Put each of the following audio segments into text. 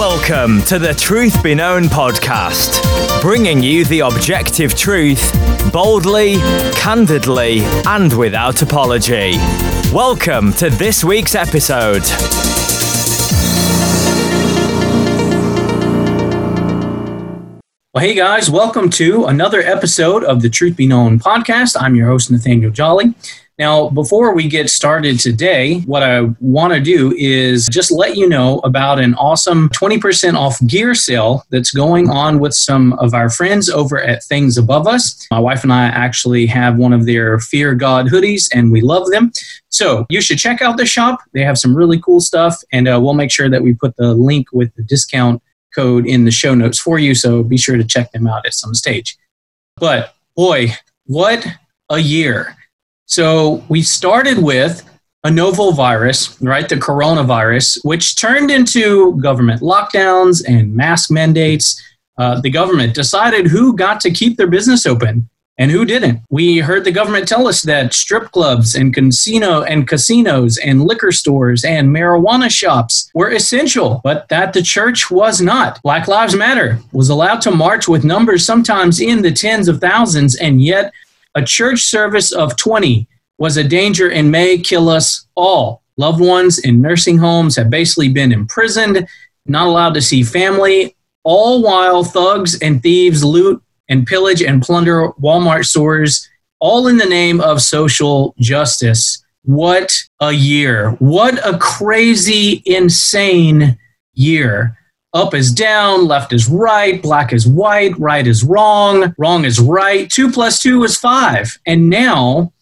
Welcome to the Truth Be Known podcast, bringing you the objective truth boldly, candidly, and without apology. Welcome to this week's episode. Well, hey guys, welcome to another episode of the Truth Be Known podcast. I'm your host, Nathaniel Jolly. Now, before we get started today, what I want to do is just let you know about an awesome 20% off gear sale that's going on with some of our friends over at Things Above Us. My wife and I actually have one of their Fear God hoodies, and we love them. So you should check out the shop. They have some really cool stuff, and uh, we'll make sure that we put the link with the discount code in the show notes for you. So be sure to check them out at some stage. But boy, what a year! So we started with a novel virus, right, the coronavirus, which turned into government lockdowns and mask mandates. Uh, the government decided who got to keep their business open and who didn't. We heard the government tell us that strip clubs and casino and casinos and liquor stores and marijuana shops were essential, but that the church was not. Black Lives Matter was allowed to march with numbers sometimes in the tens of thousands, and yet a church service of 20 was a danger and may kill us all. Loved ones in nursing homes have basically been imprisoned, not allowed to see family, all while thugs and thieves loot and pillage and plunder Walmart stores, all in the name of social justice. What a year. What a crazy, insane year. Up is down, left is right, black is white, right is wrong, wrong is right. Two plus two is five. And now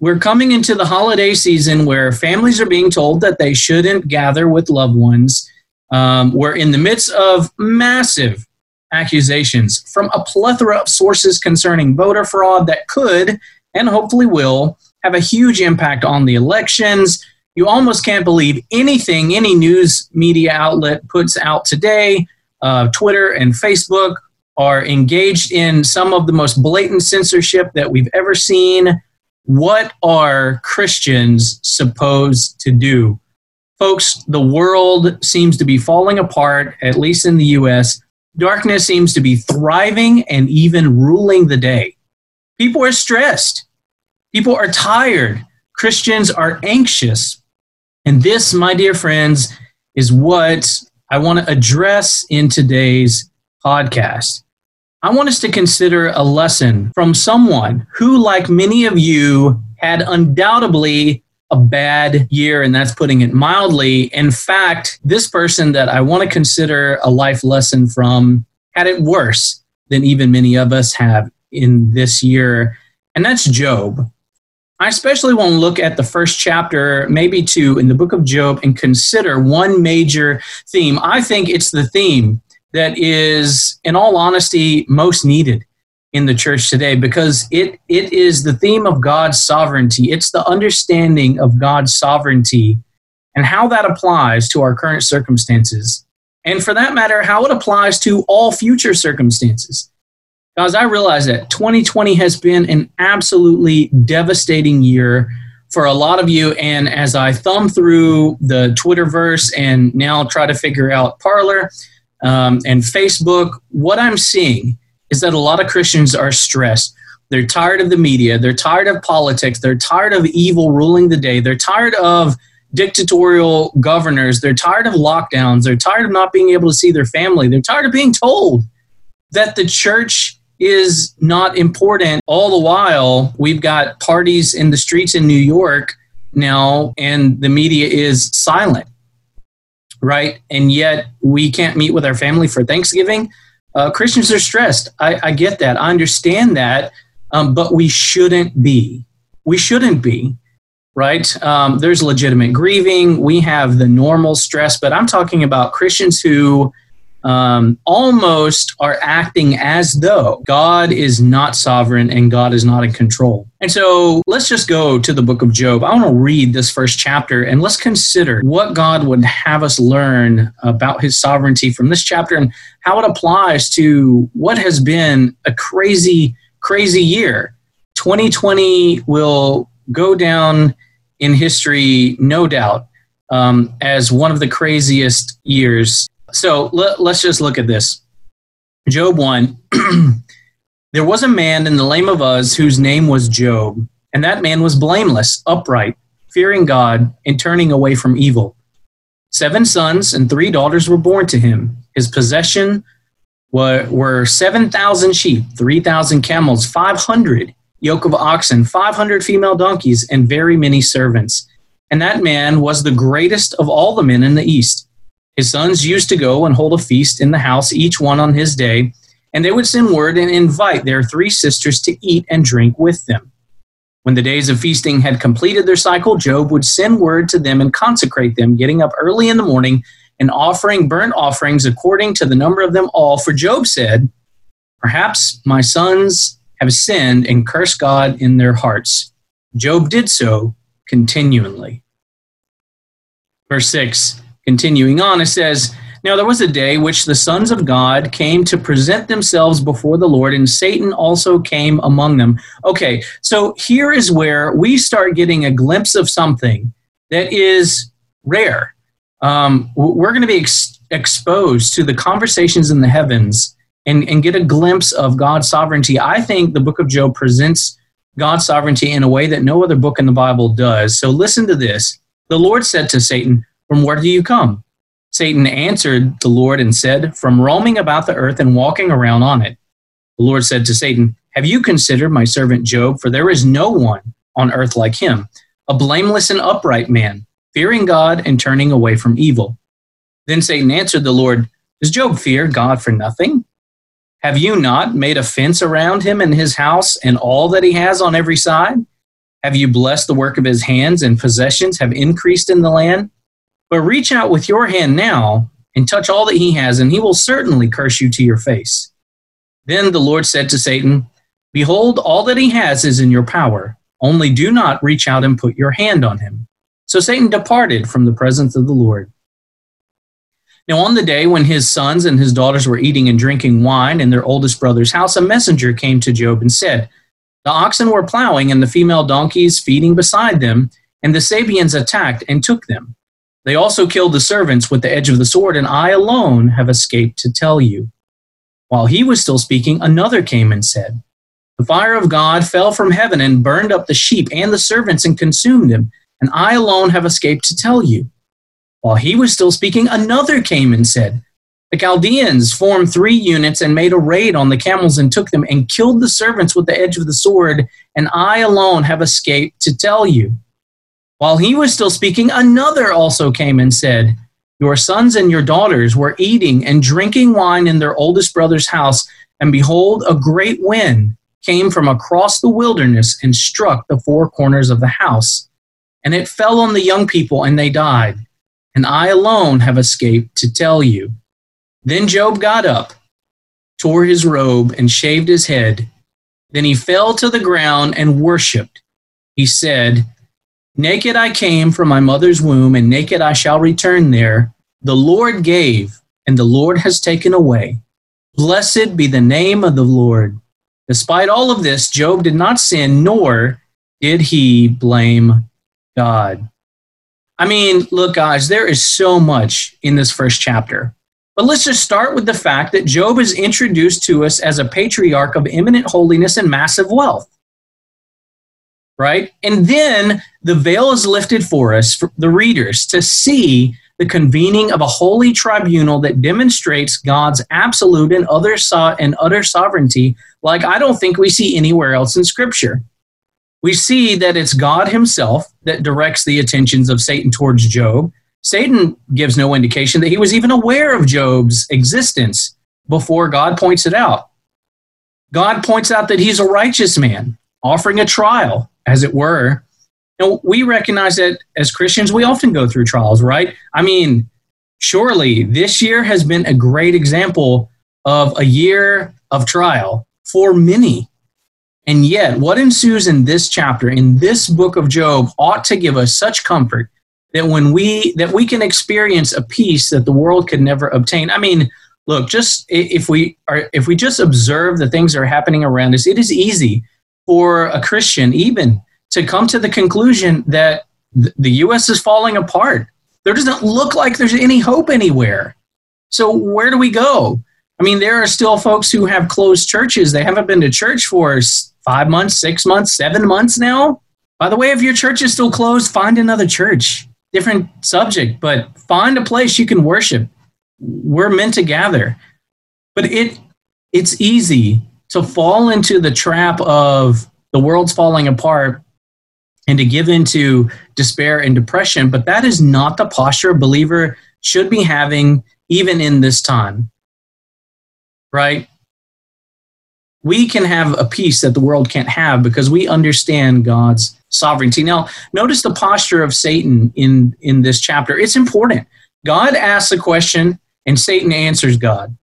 we're coming into the holiday season where families are being told that they shouldn't gather with loved ones. Um, we're in the midst of massive accusations from a plethora of sources concerning voter fraud that could and hopefully will have a huge impact on the elections you almost can't believe anything any news media outlet puts out today. Uh, Twitter and Facebook are engaged in some of the most blatant censorship that we've ever seen. What are Christians supposed to do? Folks, the world seems to be falling apart, at least in the US. Darkness seems to be thriving and even ruling the day. People are stressed. People are tired. Christians are anxious. And this, my dear friends, is what I want to address in today's podcast. I want us to consider a lesson from someone who, like many of you, had undoubtedly a bad year, and that's putting it mildly. In fact, this person that I want to consider a life lesson from had it worse than even many of us have in this year, and that's Job. I especially want to look at the first chapter, maybe two, in the book of Job and consider one major theme. I think it's the theme that is, in all honesty, most needed in the church today because it, it is the theme of God's sovereignty. It's the understanding of God's sovereignty and how that applies to our current circumstances. And for that matter, how it applies to all future circumstances. Guys, I realize that 2020 has been an absolutely devastating year for a lot of you. And as I thumb through the Twitterverse and now try to figure out Parler um, and Facebook, what I'm seeing is that a lot of Christians are stressed. They're tired of the media. They're tired of politics. They're tired of evil ruling the day. They're tired of dictatorial governors. They're tired of lockdowns. They're tired of not being able to see their family. They're tired of being told that the church is not important. All the while, we've got parties in the streets in New York now, and the media is silent, right? And yet, we can't meet with our family for Thanksgiving. Uh, Christians are stressed. I, I, get that. I understand that. Um, but we shouldn't be. We shouldn't be, right? Um, there's legitimate grieving. We have the normal stress, but I'm talking about Christians who um, almost are acting as though God is not sovereign and God is not in control. And so let's just go to the book of Job. I want to read this first chapter and let's consider what God would have us learn about his sovereignty from this chapter and how it applies to what has been a crazy, crazy year. 2020 will go down in history, no doubt, um, as one of the craziest years so let, let's just look at this. Job 1. there was a man in the Lame of Uz whose name was Job, and that man was blameless, upright, fearing God, and turning away from evil. Seven sons and three daughters were born to him. His possession were, were 7,000 sheep, 3,000 camels, 500 yoke of oxen, 500 female donkeys, and very many servants. And that man was the greatest of all the men in the east. His sons used to go and hold a feast in the house, each one on his day, and they would send word and invite their three sisters to eat and drink with them. When the days of feasting had completed their cycle, Job would send word to them and consecrate them, getting up early in the morning and offering burnt offerings according to the number of them all. For Job said, Perhaps my sons have sinned and cursed God in their hearts. Job did so continually. Verse 6 Continuing on, it says, Now there was a day which the sons of God came to present themselves before the Lord, and Satan also came among them. Okay, so here is where we start getting a glimpse of something that is rare. Um, we're going to be ex- exposed to the conversations in the heavens and, and get a glimpse of God's sovereignty. I think the book of Job presents God's sovereignty in a way that no other book in the Bible does. So listen to this. The Lord said to Satan, from where do you come? Satan answered the Lord and said, From roaming about the earth and walking around on it. The Lord said to Satan, Have you considered my servant Job? For there is no one on earth like him, a blameless and upright man, fearing God and turning away from evil. Then Satan answered the Lord, Does Job fear God for nothing? Have you not made a fence around him and his house and all that he has on every side? Have you blessed the work of his hands and possessions have increased in the land? But reach out with your hand now and touch all that he has, and he will certainly curse you to your face. Then the Lord said to Satan, Behold, all that he has is in your power. Only do not reach out and put your hand on him. So Satan departed from the presence of the Lord. Now, on the day when his sons and his daughters were eating and drinking wine in their oldest brother's house, a messenger came to Job and said, The oxen were plowing and the female donkeys feeding beside them, and the Sabeans attacked and took them. They also killed the servants with the edge of the sword, and I alone have escaped to tell you. While he was still speaking, another came and said, The fire of God fell from heaven and burned up the sheep and the servants and consumed them, and I alone have escaped to tell you. While he was still speaking, another came and said, The Chaldeans formed three units and made a raid on the camels and took them and killed the servants with the edge of the sword, and I alone have escaped to tell you. While he was still speaking, another also came and said, Your sons and your daughters were eating and drinking wine in their oldest brother's house, and behold, a great wind came from across the wilderness and struck the four corners of the house. And it fell on the young people, and they died. And I alone have escaped to tell you. Then Job got up, tore his robe, and shaved his head. Then he fell to the ground and worshipped. He said, Naked I came from my mother's womb, and naked I shall return there. The Lord gave, and the Lord has taken away. Blessed be the name of the Lord. Despite all of this, Job did not sin, nor did he blame God. I mean, look, guys, there is so much in this first chapter. But let's just start with the fact that Job is introduced to us as a patriarch of eminent holiness and massive wealth right? And then the veil is lifted for us, for the readers, to see the convening of a holy tribunal that demonstrates God's absolute and other so- and utter sovereignty, like I don't think we see anywhere else in Scripture. We see that it's God Himself that directs the attentions of Satan towards Job. Satan gives no indication that he was even aware of Job's existence before God points it out. God points out that he's a righteous man, offering a trial, as it were. And we recognize that as Christians, we often go through trials, right? I mean, surely this year has been a great example of a year of trial for many. And yet, what ensues in this chapter, in this book of Job, ought to give us such comfort that when we that we can experience a peace that the world could never obtain. I mean, look, just if we are if we just observe the things that are happening around us, it is easy for a Christian even to come to the conclusion that the U.S. is falling apart. There doesn't look like there's any hope anywhere. So where do we go? I mean, there are still folks who have closed churches. They haven't been to church for five months, six months, seven months now. By the way, if your church is still closed, find another church. Different subject, but find a place you can worship. We're meant to gather. But it it's easy to fall into the trap of the world's falling apart and to give into despair and depression, but that is not the posture a believer should be having even in this time. Right? We can have a peace that the world can't have because we understand God's sovereignty. Now, notice the posture of Satan in, in this chapter. It's important. God asks a question and Satan answers God.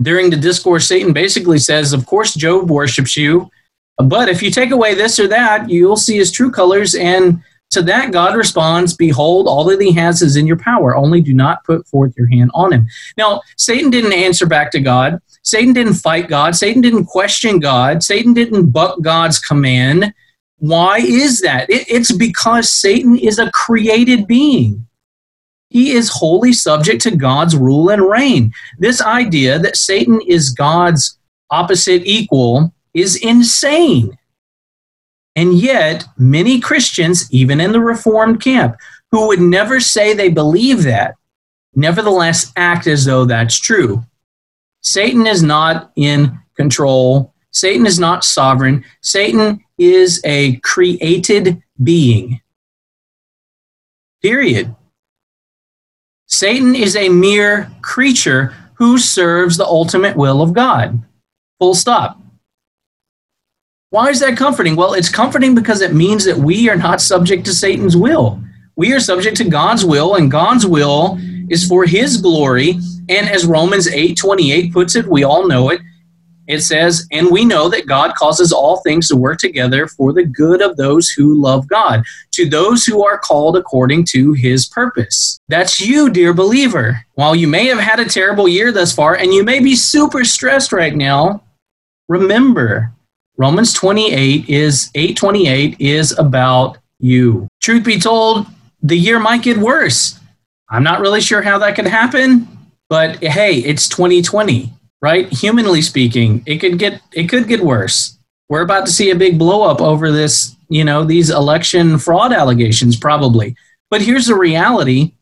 During the discourse, Satan basically says, Of course, Job worships you, but if you take away this or that, you'll see his true colors. And to that, God responds, Behold, all that he has is in your power. Only do not put forth your hand on him. Now, Satan didn't answer back to God. Satan didn't fight God. Satan didn't question God. Satan didn't buck God's command. Why is that? It's because Satan is a created being. He is wholly subject to God's rule and reign. This idea that Satan is God's opposite equal is insane. And yet, many Christians, even in the Reformed camp, who would never say they believe that, nevertheless act as though that's true. Satan is not in control. Satan is not sovereign. Satan is a created being. Period. Satan is a mere creature who serves the ultimate will of God. Full stop. Why is that comforting? Well, it's comforting because it means that we are not subject to Satan's will. We are subject to God's will, and God's will is for his glory. And as Romans 8 28 puts it, we all know it. It says, And we know that God causes all things to work together for the good of those who love God, to those who are called according to his purpose. That's you, dear believer. While you may have had a terrible year thus far, and you may be super stressed right now, remember Romans 28 is 828 is about you. Truth be told, the year might get worse. I'm not really sure how that could happen, but hey, it's 2020, right? Humanly speaking, it could get it could get worse. We're about to see a big blow up over this, you know, these election fraud allegations probably. But here's the reality.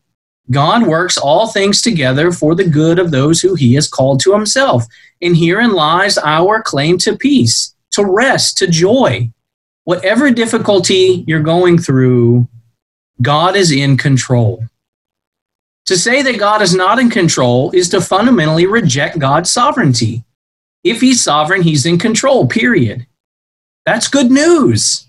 God works all things together for the good of those who he has called to himself. And herein lies our claim to peace to rest, to joy. Whatever difficulty you're going through, God is in control. To say that God is not in control is to fundamentally reject God's sovereignty. If he's sovereign, he's in control, period. That's good news.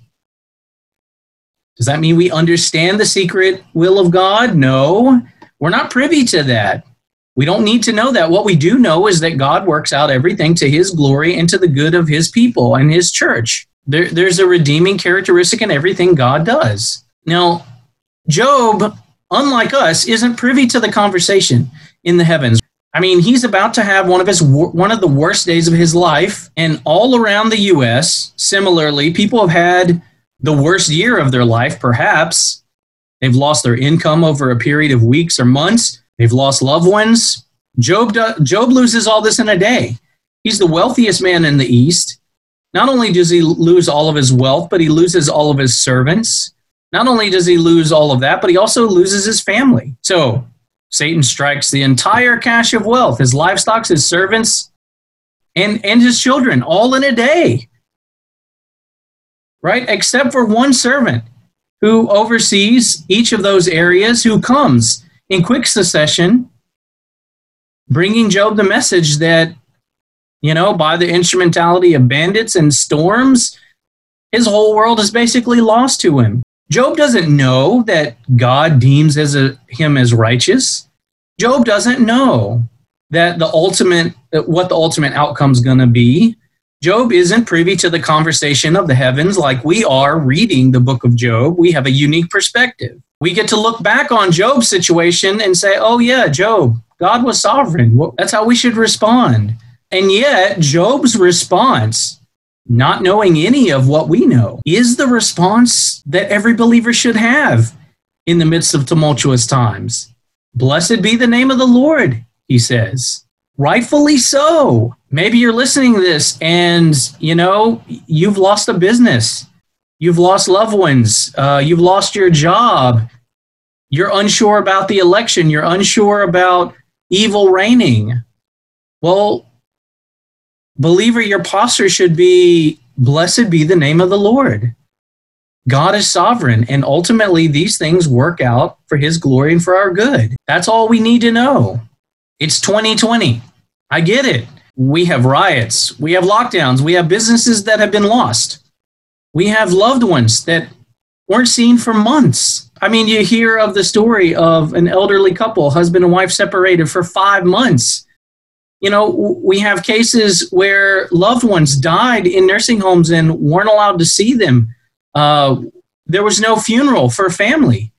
Does that mean we understand the secret will of God? No, we're not privy to that. We don't need to know that. What we do know is that God works out everything to his glory and to the good of his people and his church. There, there's a redeeming characteristic in everything God does. Now, Job, unlike us, isn't privy to the conversation in the heavens. I mean, he's about to have one of his one of the worst days of his life, and all around the U.S. Similarly, people have had the worst year of their life. Perhaps they've lost their income over a period of weeks or months. They've lost loved ones. Job, Job loses all this in a day. He's the wealthiest man in the East. Not only does he lose all of his wealth, but he loses all of his servants. Not only does he lose all of that, but he also loses his family. So Satan strikes the entire cache of wealth, his livestock, his servants, and, and his children, all in a day. Right? Except for one servant who oversees each of those areas who comes in quick succession, bringing Job the message that, you know, by the instrumentality of bandits and storms, his whole world is basically lost to him. Job doesn't know that God deems as a, him as righteous. Job doesn't know that the ultimate what the ultimate outcome is going to be. Job isn't privy to the conversation of the heavens like we are reading the book of Job. We have a unique perspective we get to look back on Job's situation and say, oh, yeah, Job, God was sovereign. That's how we should respond. And yet, Job's response, not knowing any of what we know, is the response that every believer should have in the midst of tumultuous times. Blessed be the name of the Lord. he says. Rightfully so. Maybe you're listening to this and, you know, you've lost a business. You've lost loved ones. Uh, you've lost your job. You're unsure about the election. You're unsure about evil reigning. Well, believer, your posture should be blessed be the name of the Lord. God is sovereign, and ultimately, these things work out for his glory and for our good. That's all we need to know. It's 2020. I get it. We have riots, we have lockdowns, we have businesses that have been lost, we have loved ones that weren't seen for months. I mean, you hear of the story of an elderly couple, husband and wife separated for five months. You know, we have cases where loved ones died in nursing homes and weren't allowed to see them. Uh, there was no funeral for family.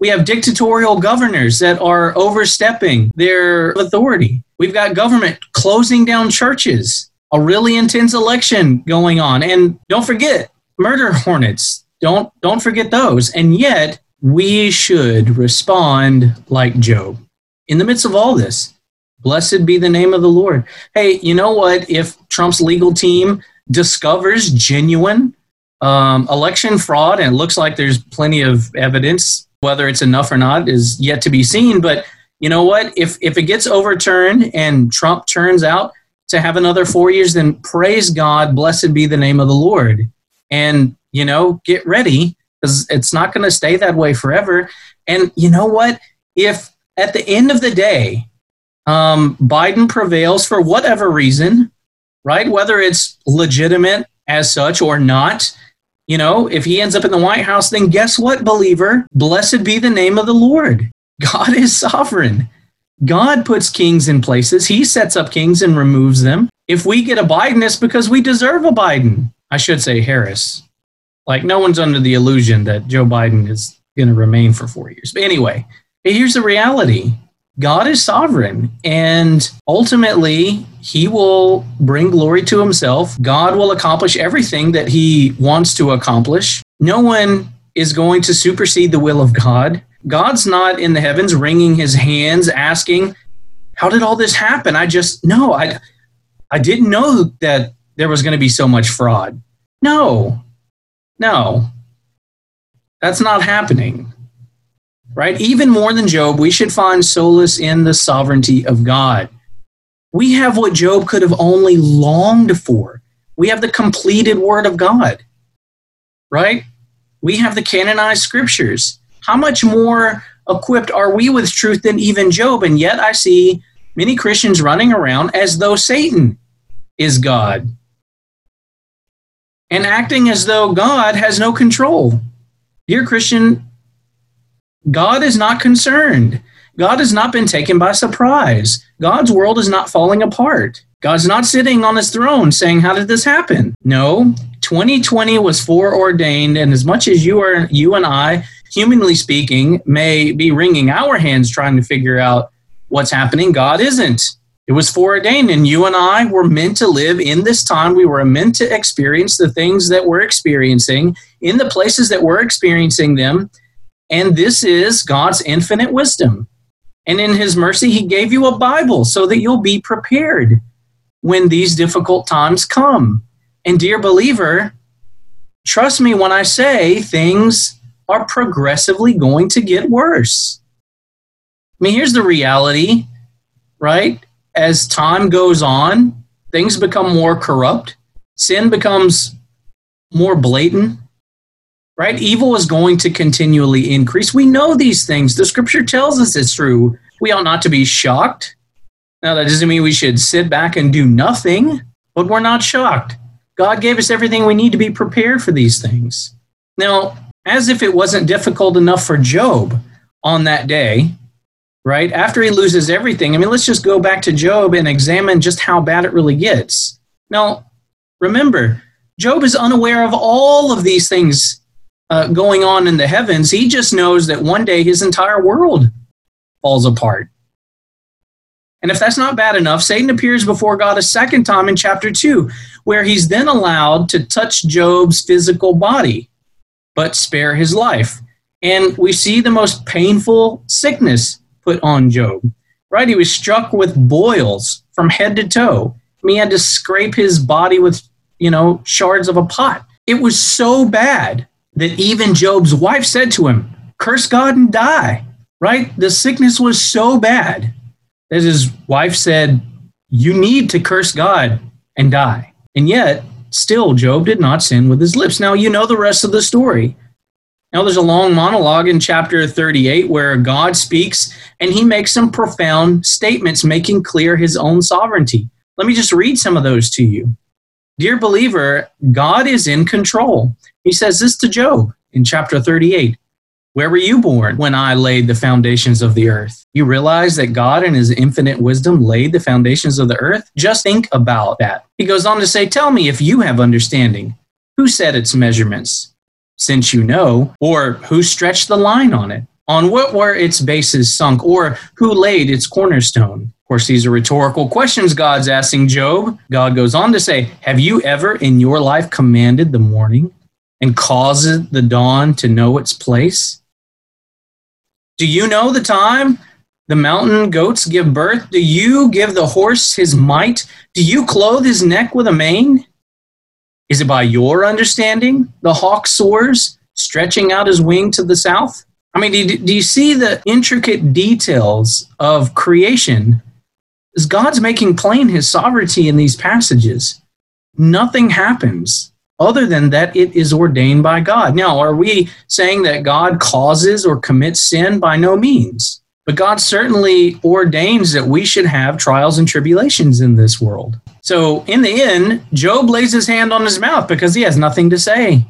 We have dictatorial governors that are overstepping their authority. We've got government closing down churches, a really intense election going on. And don't forget, murder hornets. Don't don't forget those. And yet, we should respond like Job. In the midst of all this, blessed be the name of the Lord. Hey, you know what? If Trump's legal team discovers genuine um, election fraud, and it looks like there's plenty of evidence whether it's enough or not is yet to be seen. But you know what? If if it gets overturned and Trump turns out to have another four years, then praise God, blessed be the name of the Lord. And you know, get ready because it's not going to stay that way forever. And you know what? If at the end of the day, um, Biden prevails for whatever reason, right? Whether it's legitimate as such or not, you know, if he ends up in the White House, then guess what, believer? Blessed be the name of the Lord. God is sovereign. God puts kings in places. He sets up kings and removes them. If we get a Biden, it's because we deserve a Biden. I should say Harris. Like, no one's under the illusion that Joe Biden is going to remain for four years. But anyway, here's the reality God is sovereign, and ultimately, He will bring glory to Himself. God will accomplish everything that He wants to accomplish. No one is going to supersede the will of God. God's not in the heavens wringing His hands, asking, How did all this happen? I just, no, I, I didn't know that there was going to be so much fraud. No, no, that's not happening right? Even more than Job, we should find solace in the sovereignty of God. We have what Job could have only longed for. We have the completed Word of God, right? We have the canonized scriptures. How much more equipped are we with truth than even Job? And yet I see many Christians running around as though Satan is God and acting as though God has no control. Dear Christian, God is not concerned. God has not been taken by surprise. God's world is not falling apart. God's not sitting on his throne saying, How did this happen? No, 2020 was foreordained, and as much as you are you and I, humanly speaking, may be wringing our hands trying to figure out what's happening, God isn't. It was foreordained, and you and I were meant to live in this time. We were meant to experience the things that we're experiencing in the places that we're experiencing them and this is God's infinite wisdom. And in His mercy, He gave you a Bible so that you'll be prepared when these difficult times come. And, dear believer, trust me when I say things are progressively going to get worse. I mean, here's the reality, right? As time goes on, things become more corrupt, sin becomes more blatant, right? Mm-hmm. Evil is going to continually increase. We know these things. The scripture tells us it's true. We ought not to be shocked. Now, that doesn't mean we should sit back and do nothing, but we're not shocked. God gave us everything we need to be prepared for these things. Now, as if it wasn't difficult enough for Job on that day, right? After he loses everything, I mean, let's just go back to Job and examine just how bad it really gets. Now, remember, Job is unaware of all of these things uh, going on in the heavens. He just knows that one day his entire world falls apart. And if that's not bad enough, Satan appears before God a second time in chapter 2, where he's then allowed to touch Job's physical body, but spare his life. And we see the most painful sickness put on Job. right? He was struck with boils from head to toe. He had to scrape his body with, you know, shards of a pot. It was so bad that even Job's wife said to him, Curse God and die, right? The sickness was so bad that his wife said, You need to curse God and die. And yet, still, Job did not sin with his lips. Now, you know the rest of the story. Now, there's a long monologue in chapter 38 where God speaks and he makes some profound statements, making clear his own sovereignty. Let me just read some of those to you. Dear believer, God is in control. He says this to Job in chapter 38 Where were you born when I laid the foundations of the earth? You realize that God, in his infinite wisdom, laid the foundations of the earth? Just think about that. He goes on to say, Tell me if you have understanding. Who set its measurements? since you know, or who stretched the line on it? On what were its bases sunk, or who laid its cornerstone? Of course, these are rhetorical questions God's asking Job. God goes on to say, Have you ever in your life commanded the morning and caused the dawn to know its place? Do you know the time the mountain goats give birth? Do you give the horse his might? Do you clothe his neck with a mane? Is it by your understanding the hawk soars, stretching out his wing to the south? I mean, do do you see the intricate details of creation? As God's making plain his sovereignty in these passages, nothing happens other than that it is ordained by God. Now, are we saying that God causes or commits sin? By no means. But God certainly ordains that we should have trials and tribulations in this world. So, in the end, Job lays his hand on his mouth because he has nothing to say.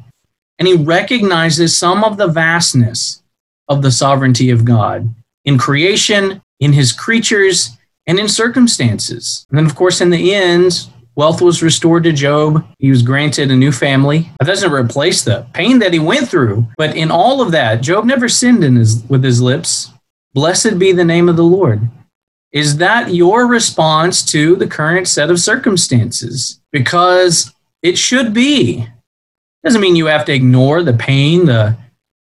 And he recognizes some of the vastness of the sovereignty of God in creation, in his creatures, and in circumstances. And then, of course, in the end, wealth was restored to Job. He was granted a new family. That doesn't replace the pain that he went through. But in all of that, Job never sinned in his, with his lips. Blessed be the name of the Lord. Is that your response to the current set of circumstances? Because it should be. Doesn't mean you have to ignore the pain, the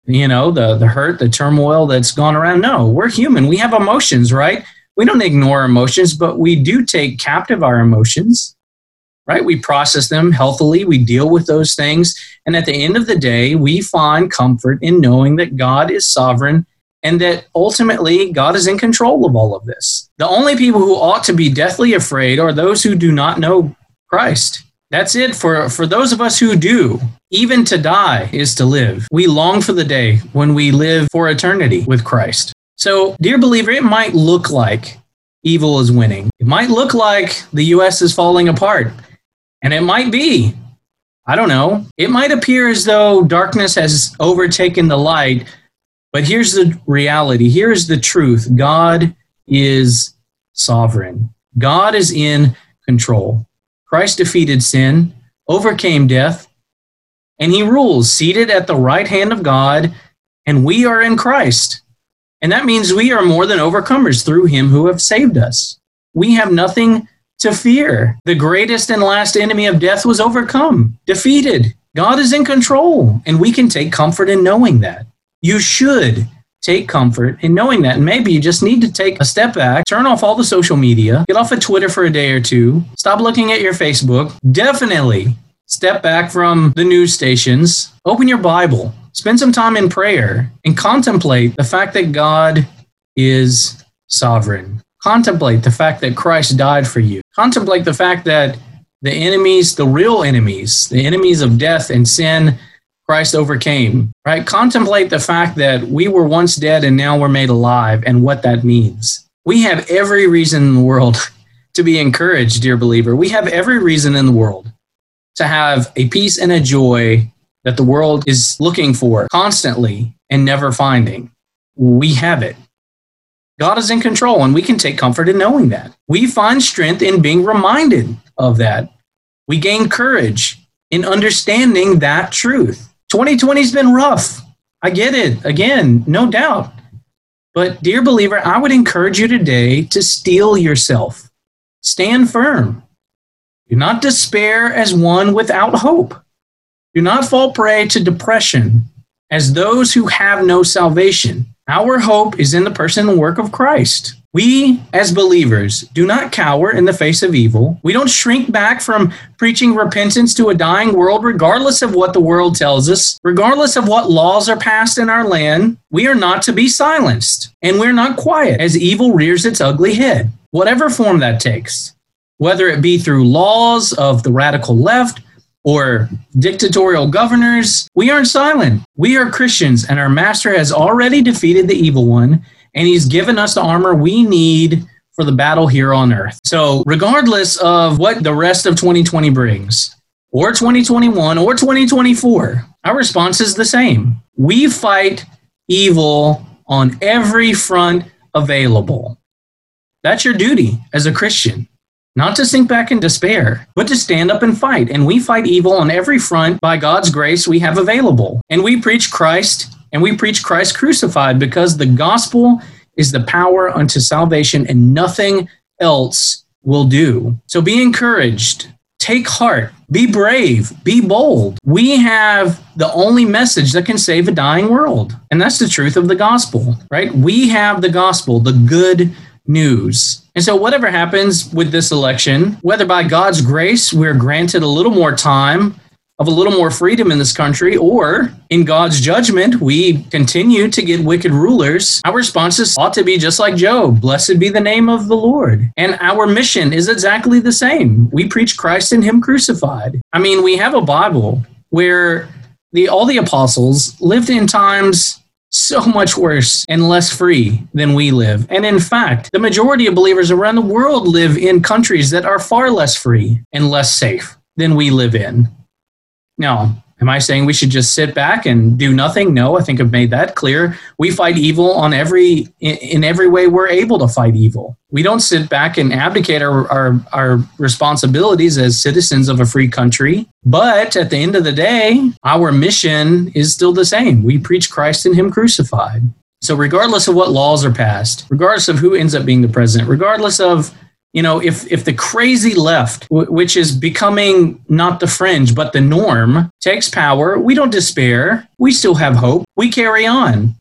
you know, the the hurt, the turmoil that's gone around. No, we're human. We have emotions, right? We don't ignore emotions, but we do take captive our emotions. Right? We process them healthily, we deal with those things, and at the end of the day, we find comfort in knowing that God is sovereign and that ultimately God is in control of all of this. The only people who ought to be deathly afraid are those who do not know Christ. That's it for, for those of us who do. Even to die is to live. We long for the day when we live for eternity with Christ. So, dear believer, it might look like evil is winning. It might look like the U.S. is falling apart. And it might be. I don't know. It might appear as though darkness has overtaken the light but here's the reality here's the truth God is sovereign, God is in control. Christ defeated sin, overcame death, and he rules, seated at the right hand of God, and we are in Christ. And that means we are more than overcomers through him who have saved us. We have nothing to fear. The greatest and last enemy of death was overcome, defeated. God is in control, and we can take comfort in knowing that you should take comfort in knowing that. And maybe you just need to take a step back, turn off all the social media, get off of Twitter for a day or two, stop looking at your Facebook. Definitely step back from the news stations, open your Bible, spend some time in prayer, and contemplate the fact that God is sovereign. Contemplate the fact that Christ died for you. Contemplate the fact that the enemies, the real enemies, the enemies of death and sin, Christ overcame, right? Contemplate the fact that we were once dead and now we're made alive and what that means. We have every reason in the world to be encouraged, dear believer. We have every reason in the world to have a peace and a joy that the world is looking for constantly and never finding. We have it. God is in control, and we can take comfort in knowing that. We find strength in being reminded of that. We gain courage in understanding that truth. 2020's been rough. I get it. Again, no doubt. But, dear believer, I would encourage you today to steel yourself. Stand firm. Do not despair as one without hope. Do not fall prey to depression as those who have no salvation. Our hope is in the person and work of Christ. We, as believers, do not cower in the face of evil. We don't shrink back from preaching repentance to a dying world, regardless of what the world tells us, regardless of what laws are passed in our land. We are not to be silenced, and we're not quiet as evil rears its ugly head, whatever form that takes, whether it be through laws of the radical left or dictatorial governors. We aren't silent. We are Christians, and our Master has already defeated the evil one and he's given us the armor we need for the battle here on earth. So, regardless of what the rest of 2020 brings, or 2021, or 2024, our response is the same. We fight evil on every front available. That's your duty as a Christian. Not to sink back in despair, but to stand up and fight. And we fight evil on every front by God's grace we have available. And we preach Christ and we preach Christ crucified because the gospel is the power unto salvation and nothing else will do. So be encouraged. Take heart. Be brave. Be bold. We have the only message that can save a dying world. And that's the truth of the gospel, right? We have the gospel, the good news. And so, whatever happens with this election, whether by God's grace we're granted a little more time of a little more freedom in this country, or in God's judgment, we continue to get wicked rulers, our responses ought to be just like Job Blessed be the name of the Lord. And our mission is exactly the same. We preach Christ and Him crucified. I mean, we have a Bible where the, all the apostles lived in times so much worse and less free than we live. And in fact, the majority of believers around the world live in countries that are far less free and less safe than we live in. Now, am I saying we should just sit back and do nothing? No, I think I've made that clear. We fight evil on every in, every way we're able to fight evil. We don't sit back and abdicate our, our, our responsibilities as citizens of a free country. But at the end of the day, our mission is still the same. We preach Christ and Him crucified. So, regardless of what laws are passed, regardless of who ends up being the president, regardless of you know if if the crazy left w- which is becoming not the fringe but the norm takes power we don't despair. We still have hope. We carry on.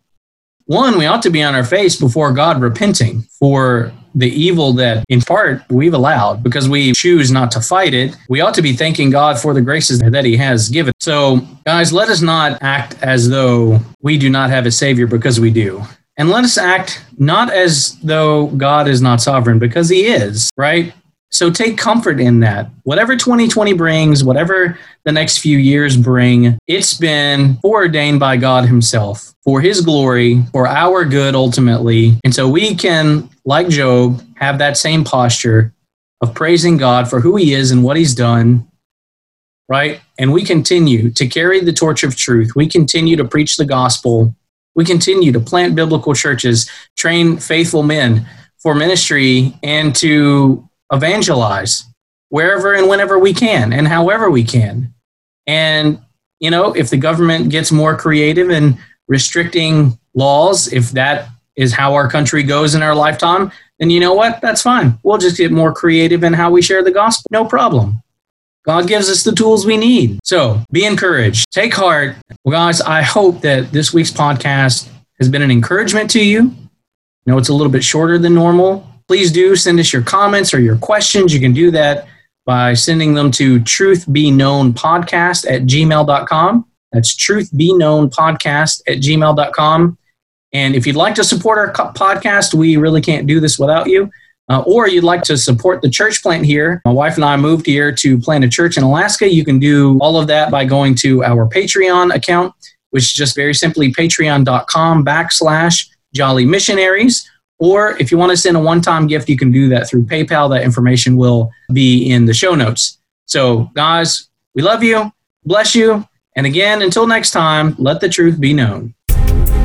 One we ought to be on our face before god repenting for the evil that in part we've allowed because we choose not to fight it. We ought to be thanking god for the graces that he has given. So guys let us not act as though we do not have a savior because we do and let us act not as though God is not sovereign, because He is, right? So take comfort in that. Whatever 2020 brings, whatever the next few years bring, it's been foreordained by God Himself for His glory, for our good ultimately. And so we can, like Job, have that same posture of praising God for who He is and what He's done, right? And we continue to carry the torch of truth. We continue to preach the gospel we continue to plant biblical churches, train faithful men for ministry, and to evangelize wherever and whenever we can and however we can. And, you know, if the government gets more creative in restricting laws, if that is how our country goes in our lifetime, then you know what? That's fine. We'll just get more creative in how we share the gospel. No problem. God gives us the tools we need. So be encouraged. Take heart. Well, guys, I hope that this week's podcast has been an encouragement to you. I know it's a little bit shorter than normal. Please do send us your comments or your questions. You can do that by sending them to truthbeknownpodcast at gmail.com. That's truthbeknownpodcast at gmail.com. And if you'd like to support our podcast, we really can't do this without you uh, or you'd like to support the church plant here, my wife and I moved here to plant a church in Alaska. You can do all of that by going to our Patreon account, which is just very simply patreon.com backslash jolly missionaries. Or if you want to send a one time gift, you can do that through PayPal. That information will be in the show notes. So, guys, we love you, bless you. And again, until next time, let the truth be known.